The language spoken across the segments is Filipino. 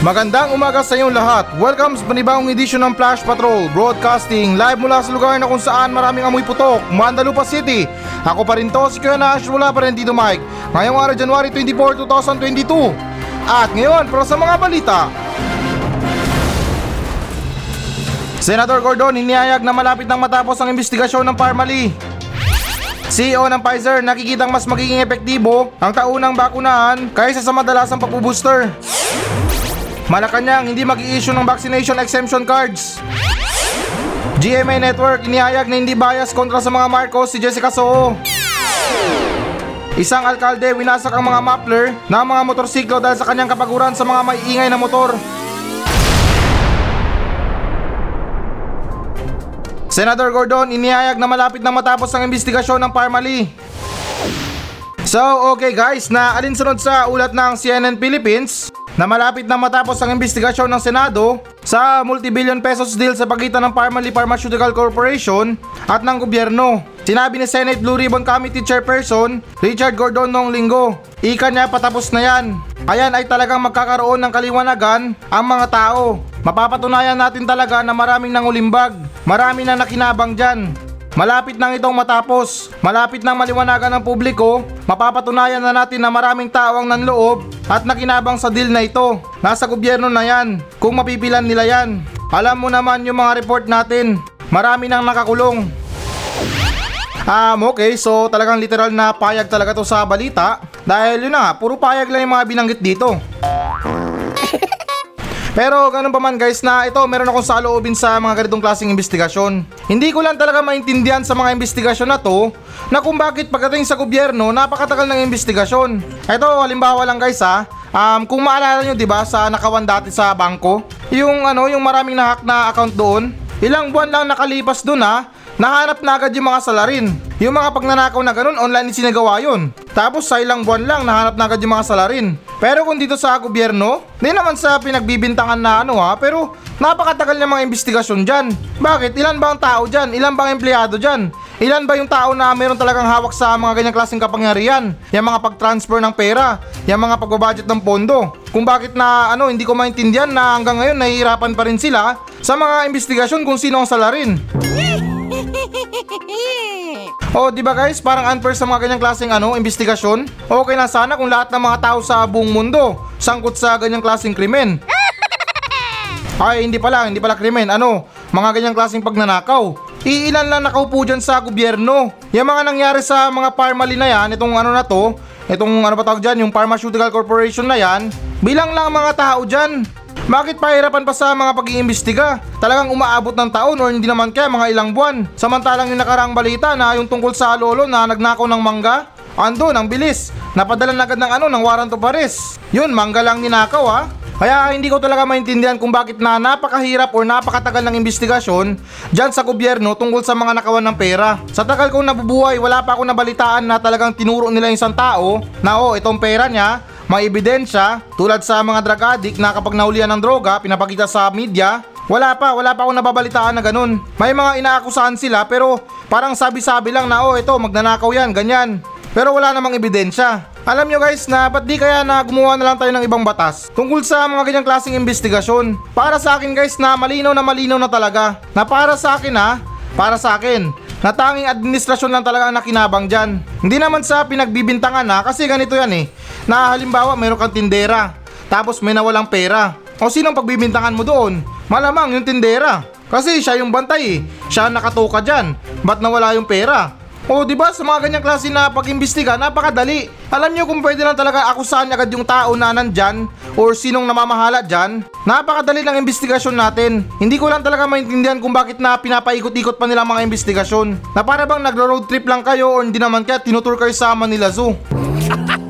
Magandang umaga sa inyong lahat. Welcome sa panibagong edisyon ng Flash Patrol Broadcasting live mula sa lugar na kung saan maraming amoy putok, Mandalupa City. Ako pa rin to, si Kuya Nash, wala pa rin dito Mike. Ngayong araw January 24, 2022. At ngayon, para sa mga balita. Senator Gordon inihayag na malapit nang matapos ang investigasyon ng Parmali. CEO ng Pfizer nakikitang mas magiging epektibo ang taunang bakunahan kaysa sa madalasang pagbubuster. Malacanang hindi mag issue ng vaccination exemption cards. GMA Network inihayag na hindi bias kontra sa mga Marcos si Jessica Soho. Isang alkalde winasak ang mga muffler ng mga motorsiklo dahil sa kanyang kapaguran sa mga maiingay na motor. Senator Gordon inihayag na malapit na matapos ang investigasyon ng Parmali. So, okay guys, na alinsunod sa ulat ng CNN Philippines na malapit na matapos ang investigasyon ng Senado sa multibillion pesos deal sa pagitan ng Parmali Pharmaceutical Corporation at ng gobyerno. Sinabi ni Senate Blue Ribbon Committee Chairperson Richard Gordon noong linggo, ika niya patapos na yan. Ayan ay talagang magkakaroon ng kaliwanagan ang mga tao. Mapapatunayan natin talaga na maraming nangulimbag, marami na nakinabang dyan. Malapit nang itong matapos. Malapit nang maliwanagan ng publiko, mapapatunayan na natin na maraming tao ang nanloob at nakinabang sa deal na ito. Nasa gobyerno na yan, kung mapipilan nila yan. Alam mo naman yung mga report natin, marami nang nakakulong. Um, okay, so talagang literal na payag talaga to sa balita. Dahil yun na, nga, puro payag lang yung mga binanggit dito. Pero ganun pa man guys na ito meron akong saloobin sa mga ganitong klaseng investigasyon. Hindi ko lang talaga maintindihan sa mga investigasyon na to na kung bakit pagdating sa gobyerno napakatagal ng investigasyon. Ito halimbawa lang guys ha, um, kung maalala nyo 'di ba sa nakawan dati sa bangko, yung ano yung maraming nahack na account doon, ilang buwan lang nakalipas doon ha, nahanap na agad yung mga salarin. Yung mga pagnanakaw na ganun, online sinagawa yun. Tapos sa ilang buwan lang, nahanap na agad yung mga salarin. Pero kung dito sa gobyerno, di naman sa pinagbibintangan na ano ha, pero napakatagal ng mga investigasyon dyan. Bakit? Ilan ba ang tao dyan? Ilan ba ang empleyado dyan? Ilan ba yung tao na meron talagang hawak sa mga ganyang klaseng kapangyarihan? Yung mga pag-transfer ng pera, yung mga pagbabudget ng pondo. Kung bakit na ano, hindi ko maintindihan na hanggang ngayon nahihirapan pa rin sila sa mga investigasyon kung sino ang salarin. Oh, di ba guys, parang unfair sa mga ganyang klaseng ano, investigasyon? Okay na sana kung lahat ng mga tao sa buong mundo sangkot sa ganyang klaseng krimen. Ay, hindi pala, hindi pala krimen. Ano, mga ganyang klaseng pagnanakaw. Iilan lang nakaupo dyan sa gobyerno. Yung mga nangyari sa mga Parmali na yan, itong ano na to, itong ano ba tawag dyan, yung Pharmaceutical Corporation na yan, bilang lang mga tao dyan. Bakit pahirapan pa sa mga pag-iimbestiga? Talagang umaabot ng taon or hindi naman kaya mga ilang buwan. Samantalang yung nakaraang balita na yung tungkol sa lolo na nagnakaw ng mangga, ando ang bilis. Napadala na agad ng ano, ng warrant of arrest. Yun, mangga lang ninakaw ha. Kaya hindi ko talaga maintindihan kung bakit na napakahirap or napakatagal ng investigasyon dyan sa gobyerno tungkol sa mga nakawan ng pera. Sa tagal kong nabubuhay, wala pa ako nabalitaan na talagang tinuro nila yung isang tao na oh, itong pera niya, may ebidensya tulad sa mga drug addict na kapag nahulihan ng droga, pinapakita sa media, wala pa, wala pa akong nababalitaan na ganun. May mga inaakusahan sila pero parang sabi-sabi lang na oh ito magnanakaw yan, ganyan. Pero wala namang ebidensya. Alam nyo guys na ba't di kaya na gumawa na lang tayo ng ibang batas tungkol sa mga ganyang klaseng investigasyon. Para sa akin guys na malinaw na malinaw na talaga. Na para sa akin ha, para sa akin, na tanging administrasyon lang talaga ang nakinabang dyan. Hindi naman sa pinagbibintangan na kasi ganito yan eh. Na halimbawa mayroon kang tindera, tapos may nawalang pera. O sinong pagbibintangan mo doon? Malamang yung tindera. Kasi siya yung bantay eh. Siya nakatoka dyan. Ba't nawala yung pera? O di ba sa mga ganyang klase na pag-imbestiga, napakadali. Alam niyo kung pwede lang talaga akusahan agad yung tao na nandyan or sinong namamahala dyan. Napakadali ng investigasyon natin. Hindi ko lang talaga maintindihan kung bakit na pinapaikot-ikot pa nila mga investigasyon. Na para bang nagro-road trip lang kayo or hindi naman kaya tinutur kayo sa Manila Zoo.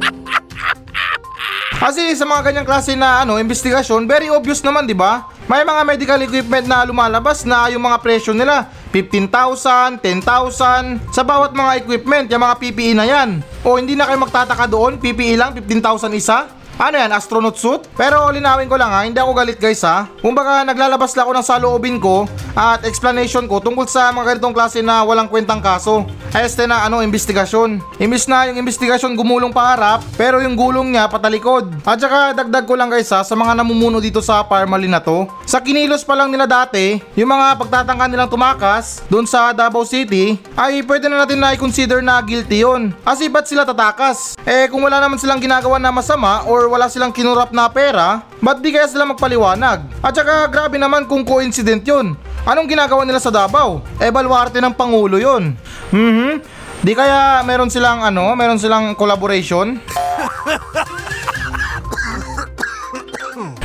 Kasi sa mga ganyang klase na ano, investigasyon, very obvious naman, di ba? May mga medical equipment na lumalabas na yung mga presyo nila 15,000, 10,000 sa bawat mga equipment, yung mga PPE na yan. O hindi na kayo magtataka doon, PPE lang 15,000 isa? Ano yan, astronaut suit? Pero linawin ko lang ha, hindi ako galit guys ha. Kumbaga naglalabas lang ako ng saloobin ko at explanation ko tungkol sa mga ganitong klase na walang kwentang kaso. Este na ano, investigasyon. Imbis na yung investigasyon gumulong pa harap, pero yung gulong niya patalikod. At saka dagdag ko lang guys ha, sa mga namumuno dito sa Parmalee na to. Sa kinilos pa lang nila dati, yung mga pagtatangka nilang tumakas doon sa Davao City, ay pwede na natin na i-consider na guilty yun. Kasi ba't sila tatakas? Eh kung wala naman silang ginagawa na masama or wala silang kinurap na pera, ba't di kaya sila magpaliwanag? At saka grabe naman kung coincident yun. Anong ginagawa nila sa Davao? Eh baluarte ng Pangulo yun. Mhm. Di kaya meron silang ano, meron silang collaboration?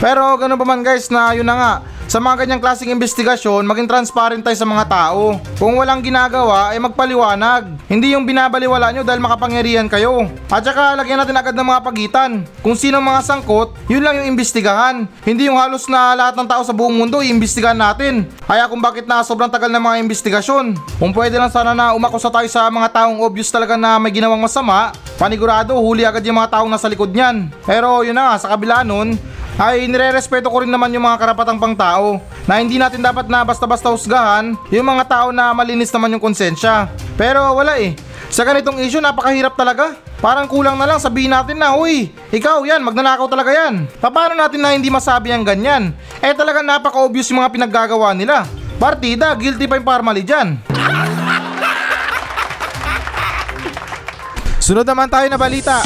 Pero ganun pa man guys na yun na nga, sa mga ganyang klaseng investigasyon, maging transparent tayo sa mga tao. Kung walang ginagawa, ay magpaliwanag. Hindi yung binabaliwala nyo dahil makapangyarihan kayo. At saka lagyan natin agad ng mga pagitan. Kung sino mga sangkot, yun lang yung imbestigahan. Hindi yung halos na lahat ng tao sa buong mundo iimbestigahan natin. Kaya kung bakit na sobrang tagal ng mga investigasyon. Kung pwede lang sana na umakusa tayo sa mga taong obvious talaga na may ginawang masama, panigurado huli agad yung mga taong nasa likod niyan. Pero yun na sa kabila nun, ay nire-respeto ko rin naman yung mga karapatang pangtao na hindi natin dapat na basta-basta husgahan yung mga tao na malinis naman yung konsensya. Pero wala eh. Sa ganitong issue napakahirap talaga. Parang kulang na lang sabihin natin na, Uy, ikaw yan, magnanakaw talaga yan. Paano natin na hindi masabi ang ganyan? Eh talaga napaka-obvious yung mga pinaggagawa nila. Partida, guilty pa yung Parmalee dyan. Sunod naman tayo na balita.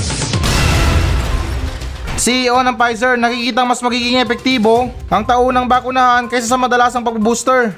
CEO ng Pfizer nakikita mas magiging epektibo ang taunang bakunahan kaysa sa madalasang pag-booster.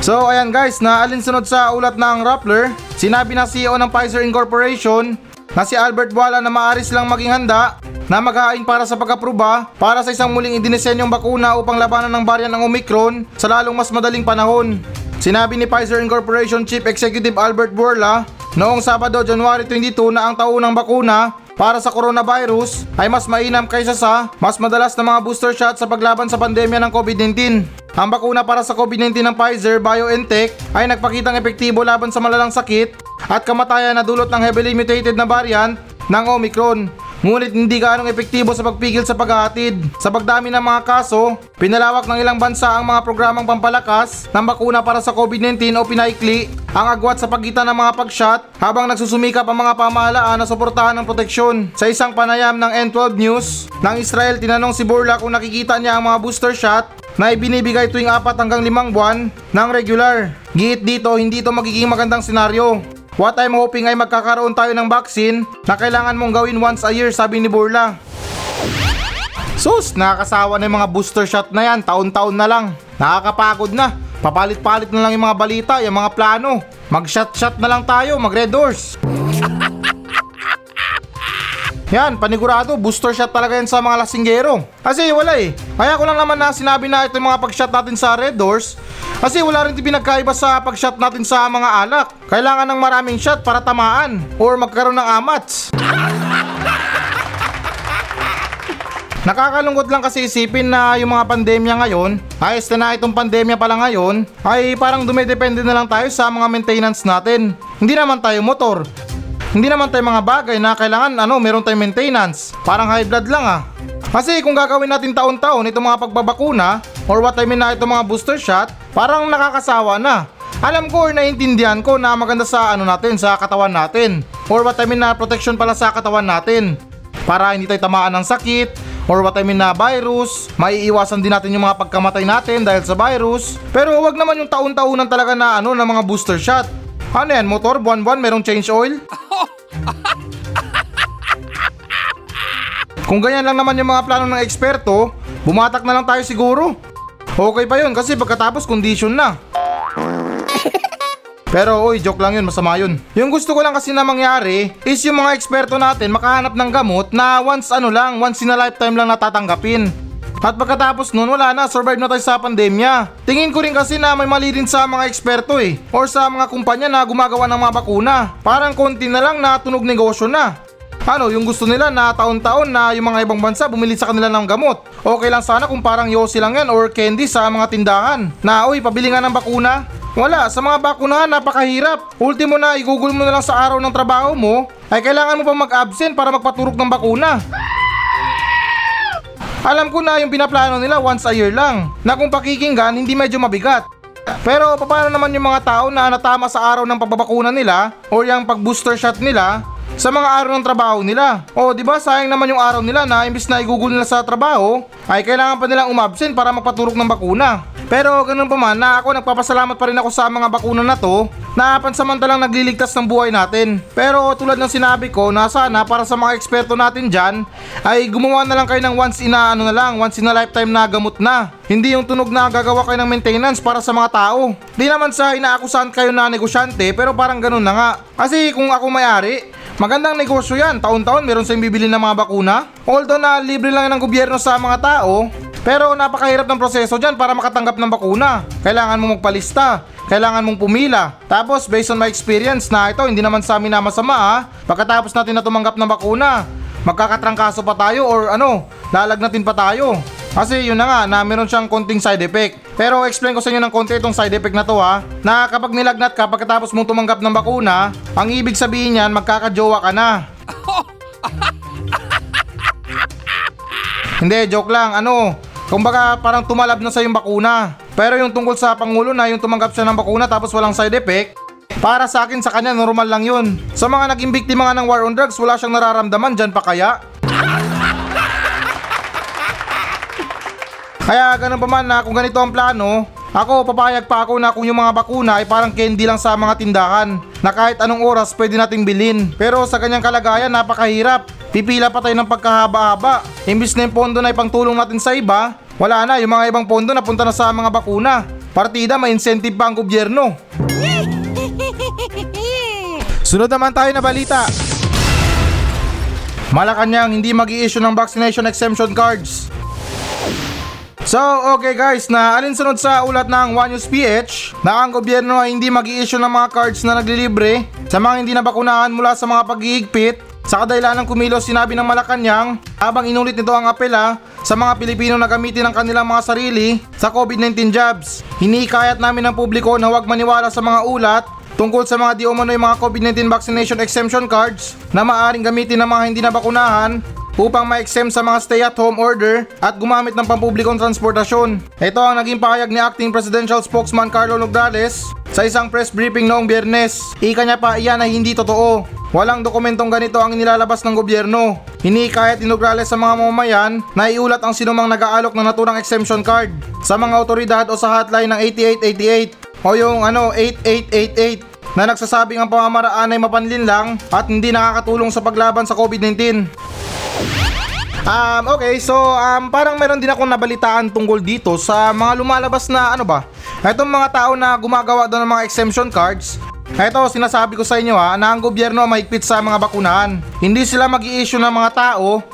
So ayan guys, na alinsunod sa ulat ng Rappler, sinabi ng CEO ng Pfizer Incorporation na si Albert Boala na maaari silang maging handa na maghain para sa pag-aproba para sa isang muling idinisenyong bakuna upang labanan ng baryan ng Omicron sa lalong mas madaling panahon. Sinabi ni Pfizer Incorporation Chief Executive Albert Bourla noong Sabado, January 22 na ang taunang bakuna para sa coronavirus ay mas mainam kaysa sa mas madalas na mga booster shot sa paglaban sa pandemya ng COVID-19. Ang bakuna para sa COVID-19 ng Pfizer BioNTech ay nagpakitang epektibo laban sa malalang sakit at kamatayan na dulot ng heavily mutated na variant ng Omicron. Ngunit hindi gaanong epektibo sa pagpigil sa paghahatid. Sa pagdami ng mga kaso, pinalawak ng ilang bansa ang mga programang pampalakas ng bakuna para sa COVID-19 o pinaikli ang agwat sa pagitan ng mga pagshot habang nagsusumikap ang mga pamahalaan na suportahan ng proteksyon. Sa isang panayam ng N12 News ng Israel, tinanong si Burla kung nakikita niya ang mga booster shot na ibinibigay tuwing 4 hanggang 5 buwan ng regular. Giit dito, hindi ito magiging magandang senaryo. What I'm hoping ay magkakaroon tayo ng vaccine na kailangan mong gawin once a year, sabi ni Burla. Sus, nakakasawa na yung mga booster shot na yan, taon-taon na lang. Nakakapagod na. Papalit-palit na lang yung mga balita, yung mga plano. Mag-shot-shot na lang tayo, mag-red doors. Yan, panigurado, booster shot talaga yan sa mga lasinggero. Kasi wala eh. Kaya ko lang naman na sinabi na ito yung mga pag-shot natin sa Red Doors. Kasi wala rin pinagkaiba sa pag-shot natin sa mga alak. Kailangan ng maraming shot para tamaan or magkaroon ng amats. Nakakalungkot lang kasi isipin na yung mga pandemya ngayon, ayos na na itong pandemya pala ngayon, ay parang dumidepende na lang tayo sa mga maintenance natin. Hindi naman tayo motor. Hindi naman tayo mga bagay na kailangan ano, meron tayong maintenance. Parang high blood lang ah. Kasi kung gagawin natin taon-taon itong mga pagbabakuna or what I mean na itong mga booster shot, parang nakakasawa na. Alam ko or naiintindihan ko na maganda sa ano natin, sa katawan natin. Or what I mean na protection pala sa katawan natin. Para hindi tayo tamaan ng sakit, or what I mean na virus, maiiwasan din natin yung mga pagkamatay natin dahil sa virus. Pero wag naman yung taon-taonan talaga na ano na mga booster shot. Ano yan, motor, buwan-buwan, merong change oil? Kung ganyan lang naman yung mga plano ng eksperto, bumatak na lang tayo siguro. Okay pa yun kasi pagkatapos condition na. Pero oy, joke lang yun, masama yun. Yung gusto ko lang kasi na mangyari is yung mga eksperto natin makahanap ng gamot na once ano lang, once in a lifetime lang natatanggapin. At pagkatapos nun, wala na, survive na tayo sa pandemya. Tingin ko rin kasi na may mali rin sa mga eksperto eh. Or sa mga kumpanya na gumagawa ng mga bakuna. Parang konti na lang na tunog negosyo na. Ano, yung gusto nila na taon-taon na yung mga ibang bansa bumili sa kanila ng gamot. Okay lang sana kung parang yosi lang yan or candy sa mga tindahan. Na, uy, pabili nga ng bakuna. Wala, sa mga bakunahan napakahirap. Ultimo na, i-google mo na lang sa araw ng trabaho mo, ay kailangan mo pa mag-absent para magpaturok ng bakuna. Alam ko na yung pinaplano nila once a year lang, na kung pakikinggan hindi medyo mabigat. Pero paano naman yung mga tao na natama sa araw ng pagbabakuna nila o yung pag-booster shot nila sa mga araw ng trabaho nila. O di ba sayang naman yung araw nila na imbis na igugol nila sa trabaho ay kailangan pa nilang umabsent para magpaturok ng bakuna. Pero ganun pa man na ako nagpapasalamat pa rin ako sa mga bakuna na to na pansamantalang nagliligtas ng buhay natin. Pero tulad ng sinabi ko na sana para sa mga eksperto natin dyan ay gumawa na lang kayo ng once in a ano na lang, once in a lifetime na gamot na. Hindi yung tunog na gagawa kayo ng maintenance para sa mga tao. Di naman sa inaakusahan kayo na negosyante pero parang ganun na nga. Kasi kung ako may-ari, Magandang negosyo yan, taon-taon meron sa bibili ng mga bakuna. Although na libre lang ng gobyerno sa mga tao, pero napakahirap ng proseso dyan para makatanggap ng bakuna. Kailangan mo magpalista, kailangan mong pumila. Tapos based on my experience na ito, hindi naman sa amin na masama ha. Pagkatapos natin na tumanggap ng bakuna, magkakatrangkaso pa tayo or ano, lalagnatin pa tayo. Kasi yun na nga, na meron siyang konting side effect. Pero explain ko sa inyo ng konti itong side effect na to ha. Na kapag nilagnat ka pagkatapos mong tumanggap ng bakuna, ang ibig sabihin niyan magkakajowa ka na. Hindi, joke lang. Ano, kumbaga parang tumalab na sa yung bakuna. Pero yung tungkol sa Pangulo na yung tumanggap siya ng bakuna tapos walang side effect, para sa akin sa kanya normal lang yun. Sa mga naging biktima nga ng war on drugs, wala siyang nararamdaman dyan pa kaya. Kaya ganun pa man na kung ganito ang plano, ako papayag pa ako na kung yung mga bakuna ay parang candy lang sa mga tindahan na kahit anong oras pwede nating bilhin. Pero sa ganyang kalagayan napakahirap. Pipila pa tayo ng pagkahaba-haba. Imbis na yung pondo na ipangtulong natin sa iba, wala na yung mga ibang pondo na punta na sa mga bakuna. Partida may incentive pa ang gobyerno. Sunod naman tayo na balita. Malacanang hindi mag issue ng vaccination exemption cards. So, okay guys, na alinsunod sa ulat ng One News PH na ang gobyerno ay hindi mag issue ng mga cards na naglilibre sa mga hindi nabakunahan mula sa mga pag-iigpit sa kadahilan ng kumilos sinabi ng Malacanang habang inulit nito ang apela sa mga Pilipino na gamitin ang kanilang mga sarili sa COVID-19 jobs. Hinikayat namin ng publiko na huwag maniwala sa mga ulat tungkol sa mga di umano'y mga COVID-19 vaccination exemption cards na maaring gamitin ng mga hindi nabakunahan upang ma-exempt sa mga stay-at-home order at gumamit ng pampublikong transportasyon. Ito ang naging pahayag ni Acting Presidential Spokesman Carlo Nogdales sa isang press briefing noong biyernes. Ika niya pa iyan ay hindi totoo. Walang dokumentong ganito ang inilalabas ng gobyerno. Hinikayat ni Nograles sa mga mamamayan na iulat ang sinumang nag-aalok ng naturang exemption card sa mga otoridad o sa hotline ng 8888 o yung ano 8888 na nagsasabing ang pamamaraan ay mapanlin lang at hindi nakakatulong sa paglaban sa COVID-19. Um, okay, so um, parang meron din akong nabalitaan tungkol dito sa mga lumalabas na ano ba? Itong mga tao na gumagawa doon ng mga exemption cards. Ito, sinasabi ko sa inyo ha, na ang gobyerno mahigpit sa mga bakunahan. Hindi sila mag issue ng mga tao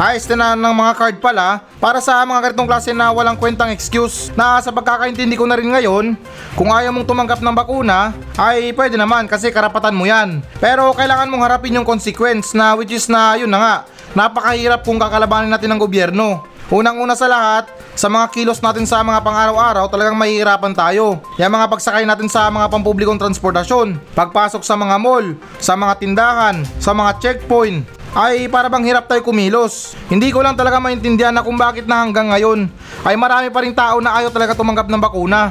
Ayos na ng mga card pala. Para sa mga ganitong klase na walang kwentang excuse na sa pagkakaintindi ko na rin ngayon kung ayaw mong tumanggap ng bakuna ay pwede naman kasi karapatan mo yan. Pero kailangan mong harapin yung consequence na which is na yun na nga napakahirap kung kakalabanin natin ng gobyerno. Unang-una sa lahat, sa mga kilos natin sa mga pang-araw-araw talagang mahihirapan tayo. Yung mga pagsakay natin sa mga pampublikong transportasyon, pagpasok sa mga mall, sa mga tindahan, sa mga checkpoint, ay para bang hirap tayo kumilos. Hindi ko lang talaga maintindihan na kung bakit na hanggang ngayon ay marami pa rin tao na ayaw talaga tumanggap ng bakuna.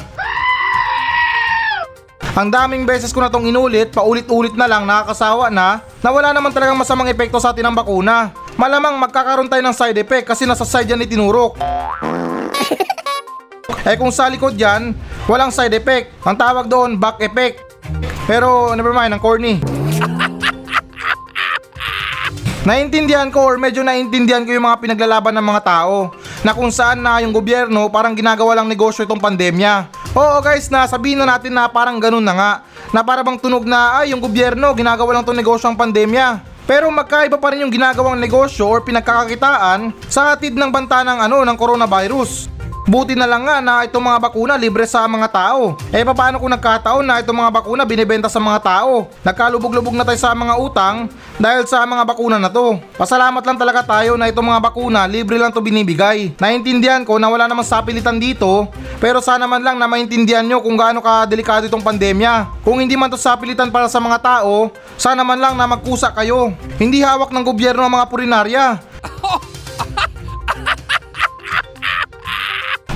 Ang daming beses ko na tong inulit, paulit-ulit na lang nakakasawa na na wala naman talagang masamang epekto sa atin ang bakuna. Malamang magkakaroon tayo ng side effect kasi nasa side yan itinurok. eh kung sa likod yan, walang side effect. Ang tawag doon, back effect. Pero never mind, ang corny. Naintindihan ko or medyo naintindihan ko yung mga pinaglalaban ng mga tao na kung saan na yung gobyerno parang ginagawa lang negosyo itong pandemya. Oo guys, na sabihin na natin na parang ganun na nga. Na para bang tunog na ay yung gobyerno ginagawa lang itong negosyo ang pandemya. Pero magkaiba pa rin yung ginagawang negosyo or pinagkakakitaan sa hatid ng banta ng ano ng coronavirus. Buti na lang nga na itong mga bakuna libre sa mga tao. Eh paano kung nagkataon na itong mga bakuna binibenta sa mga tao? Nagkalubog-lubog na tayo sa mga utang dahil sa mga bakuna na to. Pasalamat lang talaga tayo na itong mga bakuna libre lang to binibigay. Naintindihan ko na wala namang sapilitan dito pero sana man lang na maintindihan nyo kung gaano ka delikado itong pandemya. Kung hindi man to sapilitan para sa mga tao, sana man lang na magkusa kayo. Hindi hawak ng gobyerno ang mga purinarya.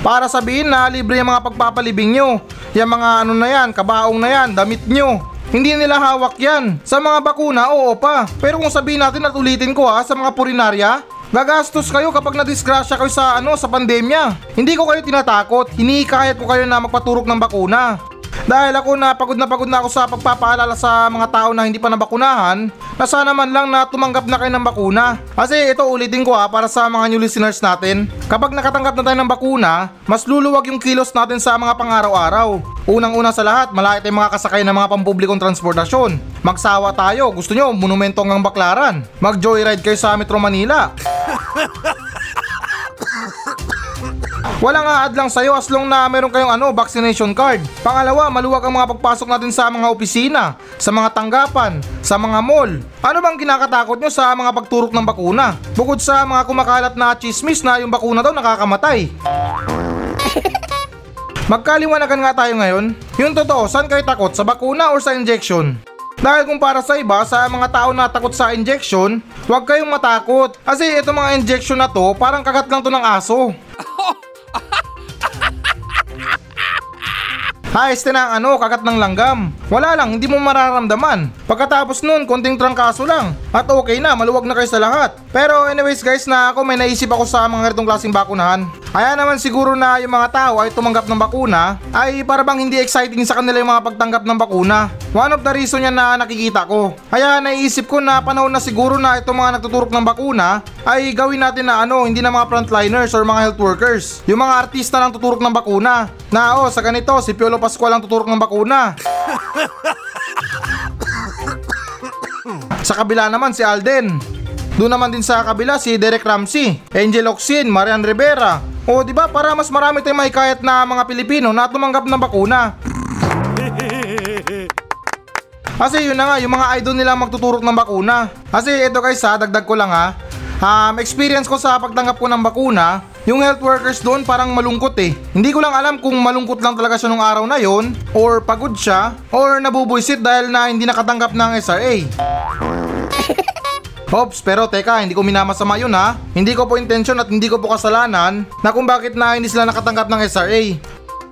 Para sabihin na libre yung mga pagpapalibing nyo. Yung mga ano na yan, kabaong na yan, damit nyo. Hindi nila hawak yan. Sa mga bakuna, oo pa. Pero kung sabihin natin at ulitin ko ha, sa mga purinarya, gagastos kayo kapag nadisgrasya kayo sa ano sa pandemya. Hindi ko kayo tinatakot, hinihikayat ko kayo na magpaturok ng bakuna. Dahil ako na pagod na pagod na ako sa pagpapaalala sa mga tao na hindi pa nabakunahan, na sana man lang na tumanggap na kayo ng bakuna. Kasi ito ulitin ko ha para sa mga new listeners natin. Kapag nakatanggap na tayo ng bakuna, mas luluwag yung kilos natin sa mga pang-araw-araw. Unang-una sa lahat, malaki tayong mga kasakay ng mga pampublikong transportasyon. Magsawa tayo, gusto nyo, monumento hanggang baklaran. Mag-joyride kayo sa Metro Manila. Walang aad lang sa'yo as long na meron kayong ano, vaccination card. Pangalawa, maluwag ang mga pagpasok natin sa mga opisina, sa mga tanggapan, sa mga mall. Ano bang kinakatakot nyo sa mga pagturok ng bakuna? Bukod sa mga kumakalat na chismis na yung bakuna daw nakakamatay. Magkaliwanagan nga tayo ngayon. Yung totoo, saan kayo takot? Sa bakuna or sa injection? Dahil kung para sa iba, sa mga tao na takot sa injection, huwag kayong matakot. Kasi itong mga injection na to, parang kagat lang to ng aso. Ayos din ang ano, kagat ng langgam. Wala lang, hindi mo mararamdaman. Pagkatapos nun, konting trangkaso lang. At okay na, maluwag na kayo sa lahat. Pero anyways guys, na ako may naisip ako sa mga ganitong klaseng bakunahan. Kaya naman siguro na yung mga tao ay tumanggap ng bakuna ay para bang hindi exciting sa kanila yung mga pagtanggap ng bakuna. One of the reason yan na nakikita ko. Kaya naisip ko na panahon na siguro na itong mga nagtuturok ng bakuna ay gawin natin na ano, hindi na mga frontliners or mga health workers. Yung mga artista lang tuturok ng bakuna. Na oh, sa ganito, si Piolo Pascual ang tuturok ng bakuna. sa kabila naman si Alden. Doon naman din sa kabila si Derek Ramsey, Angel Oxin, Marian Rivera. O di ba para mas marami tayong mahikayat na mga Pilipino na tumanggap ng bakuna. Kasi yun na nga, yung mga idol nila magtuturok ng bakuna. Kasi ito guys ha, dagdag ko lang ha. Um, experience ko sa pagtanggap ko ng bakuna, yung health workers doon parang malungkot eh. Hindi ko lang alam kung malungkot lang talaga siya nung araw na yon or pagod siya, or nabubuisit dahil na hindi nakatanggap ng SRA. Hops, pero teka, hindi ko minamasama yun ha. Hindi ko po intention at hindi ko po kasalanan na kung bakit na hindi sila nakatanggap ng SRA.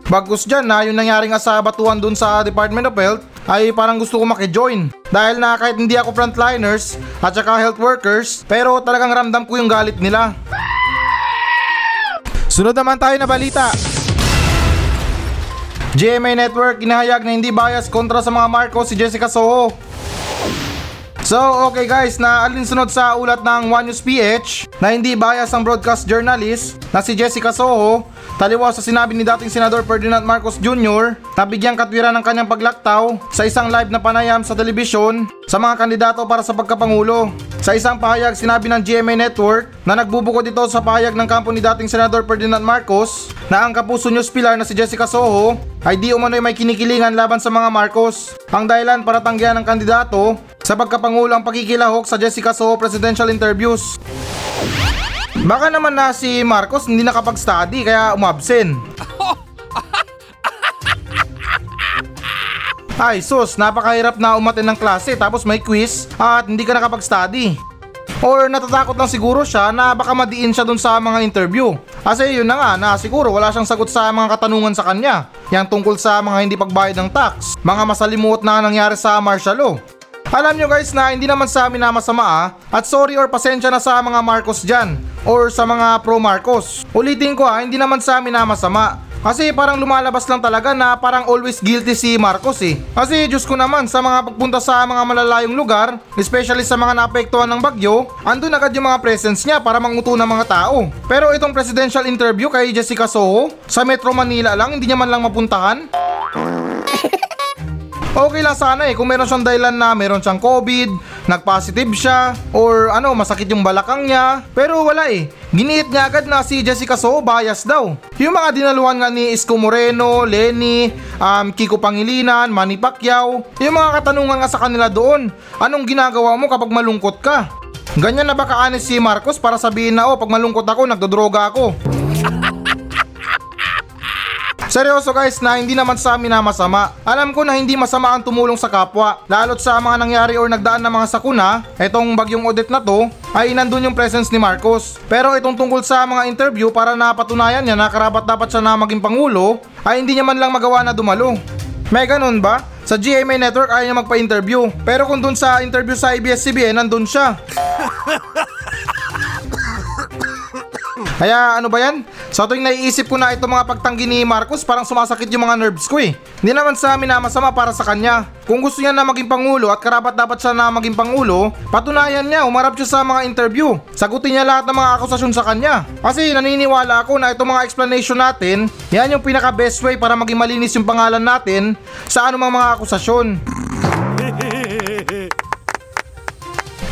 Bagus dyan na yung nangyari nga sa batuan dun sa Department of Health ay parang gusto ko makijoin. Dahil na kahit hindi ako frontliners at saka health workers, pero talagang ramdam ko yung galit nila. Sunod naman tayo na balita. GMA Network inahayag na hindi bias kontra sa mga Marcos si Jessica Soho. So okay guys, na alinsunod sa ulat ng One News PH na hindi bias ang broadcast journalist na si Jessica Soho taliwas sa sinabi ni dating Senador Ferdinand Marcos Jr. na bigyang katwiran ng kanyang paglaktaw sa isang live na panayam sa telebisyon sa mga kandidato para sa pagkapangulo. Sa isang pahayag, sinabi ng GMA Network na nagbubukod ito sa pahayag ng kampo ni dating Senador Ferdinand Marcos na ang kapuso news pillar na si Jessica Soho ay di umano'y may kinikilingan laban sa mga Marcos. Ang dahilan para tanggihan ng kandidato sa pagkapangulo ang pagkikilahok sa Jessica Soho presidential interviews. Baka naman na si Marcos hindi nakapag-study kaya umabsen. Ay sus, napakahirap na umatin ng klase tapos may quiz at hindi ka nakapag-study. Or natatakot lang siguro siya na baka madiin siya dun sa mga interview. Kasi yun na nga na siguro wala siyang sagot sa mga katanungan sa kanya. Yang tungkol sa mga hindi pagbayad ng tax, mga masalimuot na nangyari sa martial law. Alam nyo guys na hindi naman sa amin na masama ah, at sorry or pasensya na sa mga Marcos dyan or sa mga pro Marcos. Ulitin ko ah, hindi naman sa amin na masama. Kasi parang lumalabas lang talaga na parang always guilty si Marcos eh. Kasi Diyos ko naman sa mga pagpunta sa mga malalayong lugar, especially sa mga naapektuhan ng bagyo, andun agad yung mga presence niya para manguto ng mga tao. Pero itong presidential interview kay Jessica Soho, sa Metro Manila lang, hindi niya man lang mapuntahan. Okay lang sana eh kung meron siyang dahilan na meron siyang COVID, nag-positive siya, or ano, masakit yung balakang niya. Pero wala eh. Giniit niya agad na si Jessica So bias daw. Yung mga dinaluhan nga ni Isko Moreno, Lenny, um, Kiko Pangilinan, Manny Pacquiao, yung mga katanungan nga sa kanila doon, anong ginagawa mo kapag malungkot ka? Ganyan na ba kaanis si Marcos para sabihin na oh pag malungkot ako nagdodroga ako? Seryoso guys na hindi naman sa amin na masama. Alam ko na hindi masama ang tumulong sa kapwa. Lalo't sa mga nangyari or nagdaan na mga sakuna, etong bagyong Odette na to, ay nandun yung presence ni Marcos. Pero itong tungkol sa mga interview para napatunayan niya na karapat dapat siya na maging pangulo, ay hindi niya man lang magawa na dumalo. May ganun ba? Sa GMA Network ayaw niya magpa-interview. Pero kung dun sa interview sa ABS-CBN, nandun siya. Kaya ano ba yan? Sa tuwing naiisip ko na itong mga pagtanggi ni Marcos parang sumasakit yung mga nerves ko eh. Hindi naman sa amin na masama para sa kanya. Kung gusto niya na maging pangulo at karapat dapat siya na maging pangulo, patunayan niya, umarap siya sa mga interview. Sagutin niya lahat ng mga akusasyon sa kanya. Kasi naniniwala ako na itong mga explanation natin, yan yung pinaka best way para maging malinis yung pangalan natin sa anumang mga akusasyon.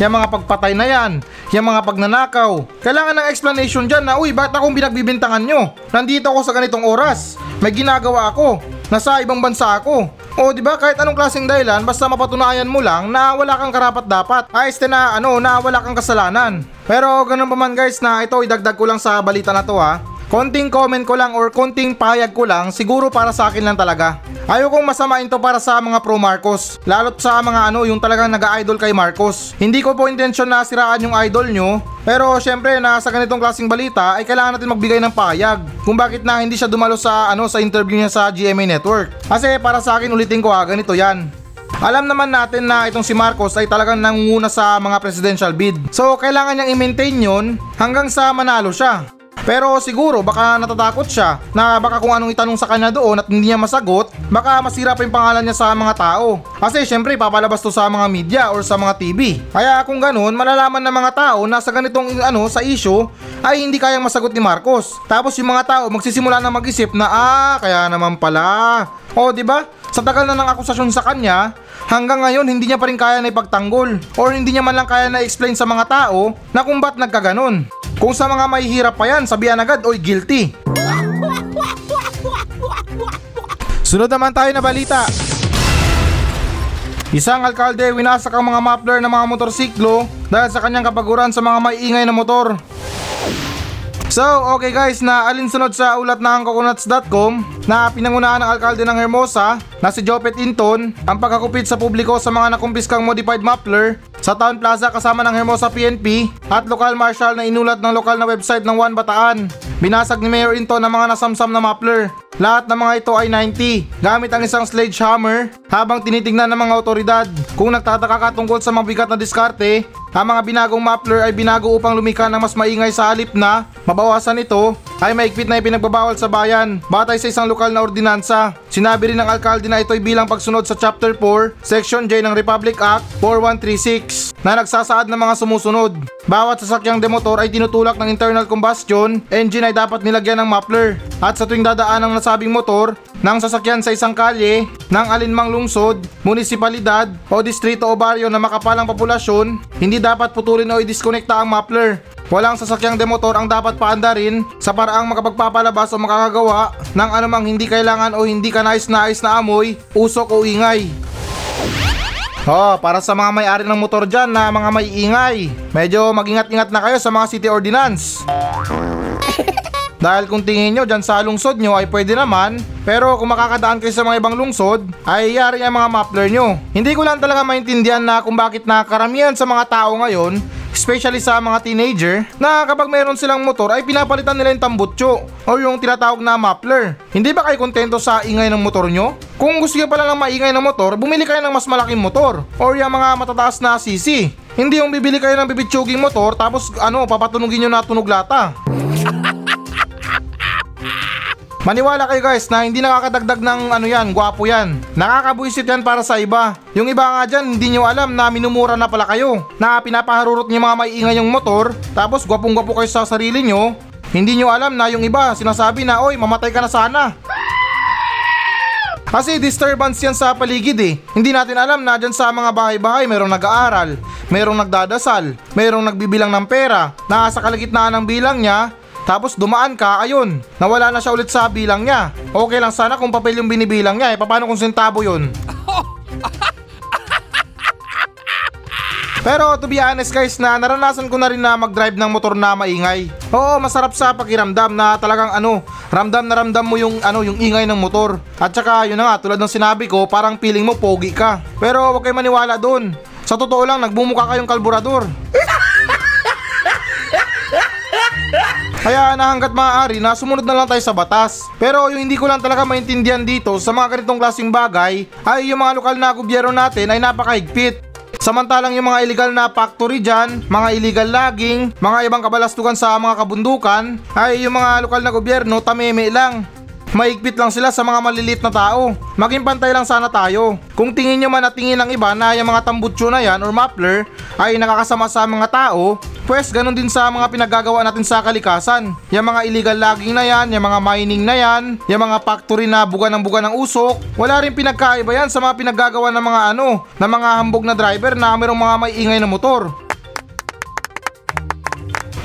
Yung mga pagpatay na yan, yung mga pagnanakaw. Kailangan ng explanation dyan na, uy, bakit akong binagbibintangan nyo? Nandito ako sa ganitong oras. May ginagawa ako. Nasa ibang bansa ako. O, di ba kahit anong klaseng dahilan, basta mapatunayan mo lang na wala kang karapat dapat. Ayos na, ano, na wala kang kasalanan. Pero ganun pa man guys na ito idagdag ko lang sa balita na to ha. Konting comment ko lang or konting payag ko lang siguro para sa akin lang talaga. Ayokong masamain to para sa mga pro Marcos. Lalo't sa mga ano yung talagang nag-idol kay Marcos. Hindi ko po intensyon na siraan yung idol nyo. Pero syempre na sa ganitong klaseng balita ay kailangan natin magbigay ng payag. Kung bakit na hindi siya dumalo sa ano sa interview niya sa GMA Network. Kasi para sa akin ulitin ko ha ganito yan. Alam naman natin na itong si Marcos ay talagang nangunguna sa mga presidential bid. So kailangan niyang i-maintain yun hanggang sa manalo siya. Pero siguro baka natatakot siya na baka kung anong itanong sa kanya doon at hindi niya masagot, baka masira pa yung pangalan niya sa mga tao. Kasi syempre papalabas to sa mga media or sa mga TV. Kaya kung ganun, malalaman ng mga tao na sa ganitong ano sa issue ay hindi kayang masagot ni Marcos. Tapos yung mga tao magsisimula na mag-isip na ah, kaya naman pala. O di ba? Sa tagal na ng akusasyon sa kanya, hanggang ngayon hindi niya pa rin kaya na ipagtanggol or hindi niya man lang kaya na explain sa mga tao na kung ba't nagkaganon. Kung sa mga mahihirap pa yan, sabihan agad, oy guilty. Sunod naman tayo na balita. Isang alkalde winasak ang mga muffler ng mga motorsiklo dahil sa kanyang kapaguran sa mga maiingay na motor. So, okay guys, na alinsunod sa ulat ng coconuts.com na pinangunahan ng alkalde ng Hermosa na si Jopet Inton ang pagkakupit sa publiko sa mga nakumpiskang modified muffler sa Town Plaza kasama ng Hermosa PNP at lokal marshal na inulat ng lokal na website ng One Bataan. Binasag ni Mayor Inton ang mga nasamsam na muffler. Lahat ng mga ito ay 90 gamit ang isang sledgehammer habang tinitingnan ng mga otoridad. Kung nagtataka ka tungkol sa mabigat na diskarte, ang mga binagong muffler ay binago upang lumika ng mas maingay sa halip na mabawasan ito ay maigpit na ipinagbabawal sa bayan batay sa isang lokal na ordinansa. Sinabi rin ng alkalde na ito ay bilang pagsunod sa Chapter 4, Section J ng Republic Act 4136 na nagsasaad ng mga sumusunod. Bawat sasakyang demotor ay tinutulak ng internal combustion, engine ay dapat nilagyan ng muffler. At sa tuwing dadaan ng nasabing motor, ng sasakyan sa isang kalye, ng alinmang lungsod, munisipalidad o distrito o baryo na makapalang populasyon, hindi dapat putulin o i-disconnecta ang muffler. Walang sasakyang demotor ang dapat paandarin sa paraang makapagpapalabas o makakagawa ng anumang hindi kailangan o hindi kanais-nais na amoy, usok o ingay. Oh, para sa mga may-ari ng motor dyan na mga may ingay, medyo magingat-ingat na kayo sa mga city ordinance. Dahil kung tingin nyo dyan sa lungsod nyo ay pwede naman, pero kung makakadaan kayo sa mga ibang lungsod, ay yari ang mga muffler nyo. Hindi ko lang talaga maintindihan na kung bakit na karamihan sa mga tao ngayon, especially sa mga teenager, na kapag mayroon silang motor ay pinapalitan nila yung tambutso o yung tinatawag na muffler. Hindi ba kayo kontento sa ingay ng motor nyo? Kung gusto nyo pala ng maingay ng motor, bumili kayo ng mas malaking motor or yung mga matataas na CC. Hindi yung bibili kayo ng bibitsuging motor tapos ano, papatunugin nyo na tunog lata. Maniwala kayo guys na hindi nakakadagdag ng ano yan, gwapo yan. Nakakabuisit yan para sa iba. Yung iba nga dyan, hindi nyo alam na minumura na pala kayo. Na pinapaharurot nyo mga maiingay yung motor, tapos gwapong gwapo kayo sa sarili nyo. Hindi nyo alam na yung iba, sinasabi na, oy, mamatay ka na sana. Kasi disturbance yan sa paligid eh. Hindi natin alam na dyan sa mga bahay-bahay merong nag-aaral, merong nagdadasal, merong nagbibilang ng pera, nasa kalagitnaan ng bilang niya, tapos dumaan ka, ayun, nawala na siya ulit sa bilang niya. Okay lang sana kung papel yung binibilang niya eh, paano kung sentabo yun? Pero to be honest guys na naranasan ko na rin na mag-drive ng motor na maingay. Oo, masarap sa pakiramdam na talagang ano, ramdam na ramdam mo yung ano, yung ingay ng motor. At saka yun na nga, tulad ng sinabi ko, parang feeling mo pogi ka. Pero huwag kayo maniwala doon. Sa totoo lang, nagbumuka kayong kalburador. Kaya na hanggat maaari na sumunod na lang tayo sa batas. Pero yung hindi ko lang talaga maintindihan dito sa mga ganitong klaseng bagay ay yung mga lokal na gobyerno natin ay napakahigpit. Samantalang yung mga illegal na factory dyan, mga illegal logging, mga ibang kabalastugan sa mga kabundukan, ay yung mga lokal na gobyerno tameme lang. Maigpit lang sila sa mga malilit na tao. Maging pantay lang sana tayo. Kung tingin nyo man at tingin ng iba na yung mga tambutso na yan or muffler ay nakakasama sa mga tao, Pwes ganun din sa mga pinagagawa natin sa kalikasan. Yung mga illegal logging na yan, yung mga mining na yan, yung mga factory na buga ng buga ng usok, wala rin pinagkaiba yan sa mga pinagagawa ng mga ano, ng mga hambog na driver na mayroong mga may ingay na motor.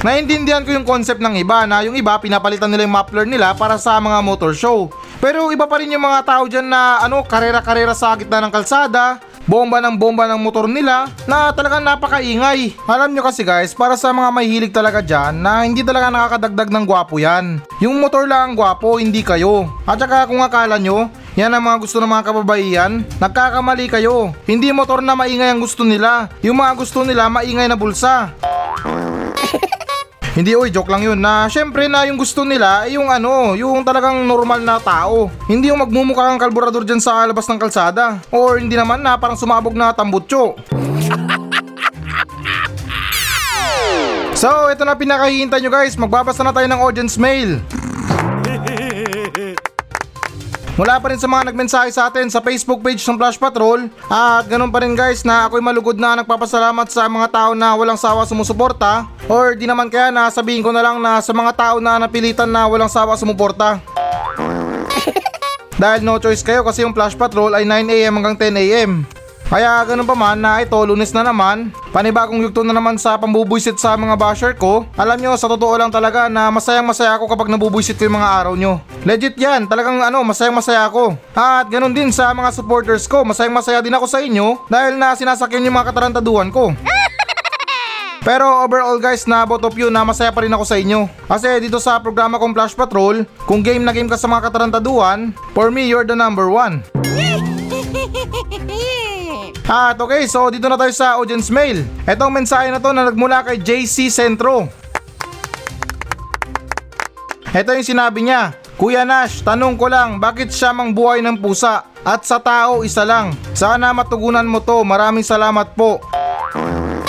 Naintindihan ko yung concept ng iba na yung iba pinapalitan nila yung muffler nila para sa mga motor show. Pero iba pa rin yung mga tao dyan na ano, karera-karera sa gitna ng kalsada, bomba ng bomba ng motor nila na talagang napakaingay. Alam nyo kasi guys, para sa mga mahilig talaga dyan na hindi talaga nakakadagdag ng gwapo yan. Yung motor lang ang gwapo, hindi kayo. At saka kung akala nyo, yan ang mga gusto ng mga kababaihan, nagkakamali kayo. Hindi motor na maingay ang gusto nila. Yung mga gusto nila maingay na bulsa. Hindi oy, joke lang yun na syempre na yung gusto nila ay yung ano, yung talagang normal na tao. Hindi yung magmumukha kang kalburador dyan sa labas ng kalsada. Or hindi naman na parang sumabog na tambutso. So, ito na pinakahihintay nyo guys. Magbabasa na tayo ng audience mail. Mula pa rin sa mga nagmensahe sa atin sa Facebook page ng Flash Patrol at ganun pa rin guys na ako'y malugod na nagpapasalamat sa mga tao na walang sawa sumusuporta or di naman kaya na sabihin ko na lang na sa mga tao na napilitan na walang sawa sumuporta. Dahil no choice kayo kasi yung Flash Patrol ay 9am hanggang 10am. Kaya ganun pa man na ito lunes na naman, panibagong yugto na naman sa pambubuisit sa mga basher ko. Alam nyo sa totoo lang talaga na masayang masaya ako kapag nabubuisit ko yung mga araw nyo. Legit yan, talagang ano masayang masaya ako. At ganun din sa mga supporters ko, masayang masaya din ako sa inyo dahil na sinasakyan yung mga katarantaduhan ko. Pero overall guys na both of you na masaya pa rin ako sa inyo. Kasi dito sa programa kong Flash Patrol, kung game na game ka sa mga katarantaduhan, for me you're the number one. At okay, so dito na tayo sa audience mail. Etong mensahe na to na nagmula kay JC Centro. Ito yung sinabi niya. Kuya Nash, tanong ko lang, bakit siya mang buhay ng pusa? At sa tao, isa lang. Sana matugunan mo to. Maraming salamat po.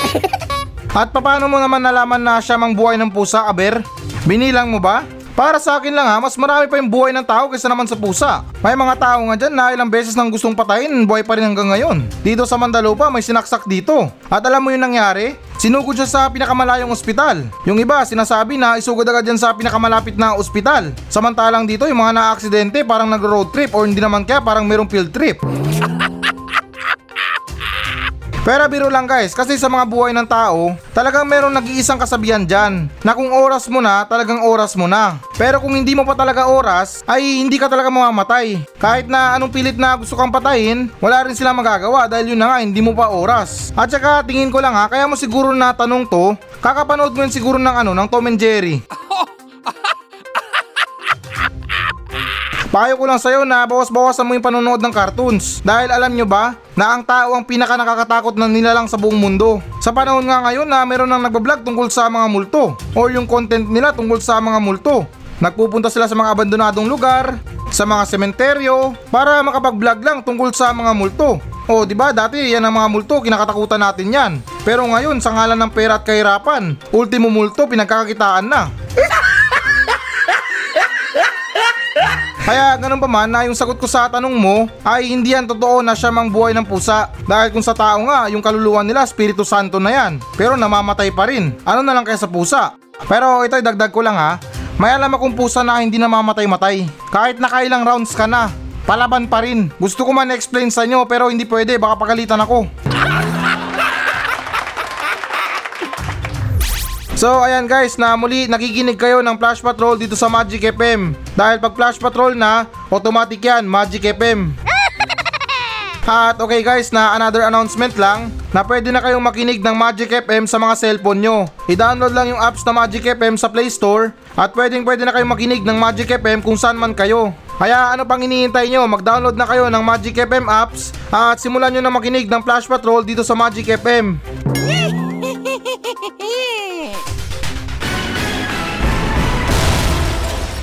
At paano mo naman nalaman na siya mang buhay ng pusa, Aber? Binilang mo ba? Para sa akin lang ha, mas marami pa yung buhay ng tao kaysa naman sa pusa. May mga tao nga dyan na ilang beses nang gustong patayin, buhay pa rin hanggang ngayon. Dito sa Mandalupa may sinaksak dito. At alam mo yung nangyari? Sinugod siya sa pinakamalayong ospital. Yung iba sinasabi na isugod agad yan sa pinakamalapit na ospital. Samantalang dito yung mga na-aksidente parang nag-road trip or hindi naman kaya parang merong field trip. Pero biro lang guys, kasi sa mga buhay ng tao, talagang meron nag-iisang kasabihan dyan, na kung oras mo na, talagang oras mo na. Pero kung hindi mo pa talaga oras, ay hindi ka talaga mamamatay. Kahit na anong pilit na gusto kang patayin, wala rin sila magagawa dahil yun na nga, hindi mo pa oras. At saka tingin ko lang ha, kaya mo siguro na tanong to, kakapanood mo yun siguro ng ano, ng Tom and Jerry. Payo ko lang sa'yo na bawas-bawasan mo yung panonood ng cartoons. Dahil alam nyo ba, na ang tao ang pinaka nakakatakot na nilalang sa buong mundo. Sa panahon nga ngayon na meron nang nagbablog tungkol sa mga multo or yung content nila tungkol sa mga multo. Nagpupunta sila sa mga abandonadong lugar, sa mga sementeryo para makapag-vlog lang tungkol sa mga multo. O di ba dati yan ang mga multo kinakatakutan natin yan. Pero ngayon sa ngalan ng pera at kahirapan, ultimo multo pinagkakakitaan na. Kaya ganun pa man na yung sagot ko sa tanong mo ay hindi yan totoo na siya mang buhay ng pusa. Dahil kung sa tao nga, yung kaluluwa nila, Espiritu Santo na yan. Pero namamatay pa rin. Ano na lang kaya sa pusa? Pero ito dagdag ko lang ha. May alam akong pusa na hindi namamatay-matay. Kahit nakailang rounds ka na. palaban pa rin. Gusto ko man explain sa inyo pero hindi pwede, baka pagalitan ako. So ayan guys, na muli nakikinig kayo ng Flash Patrol dito sa Magic FM. Dahil pag Flash Patrol na, automatic yan, Magic FM. At okay guys, na another announcement lang na pwede na kayong makinig ng Magic FM sa mga cellphone nyo. I-download lang yung apps na Magic FM sa Play Store at pwedeng pwede na kayong makinig ng Magic FM kung saan man kayo. Kaya ano pang hinihintay nyo, mag-download na kayo ng Magic FM apps at simulan nyo na makinig ng Flash Patrol dito sa Magic FM.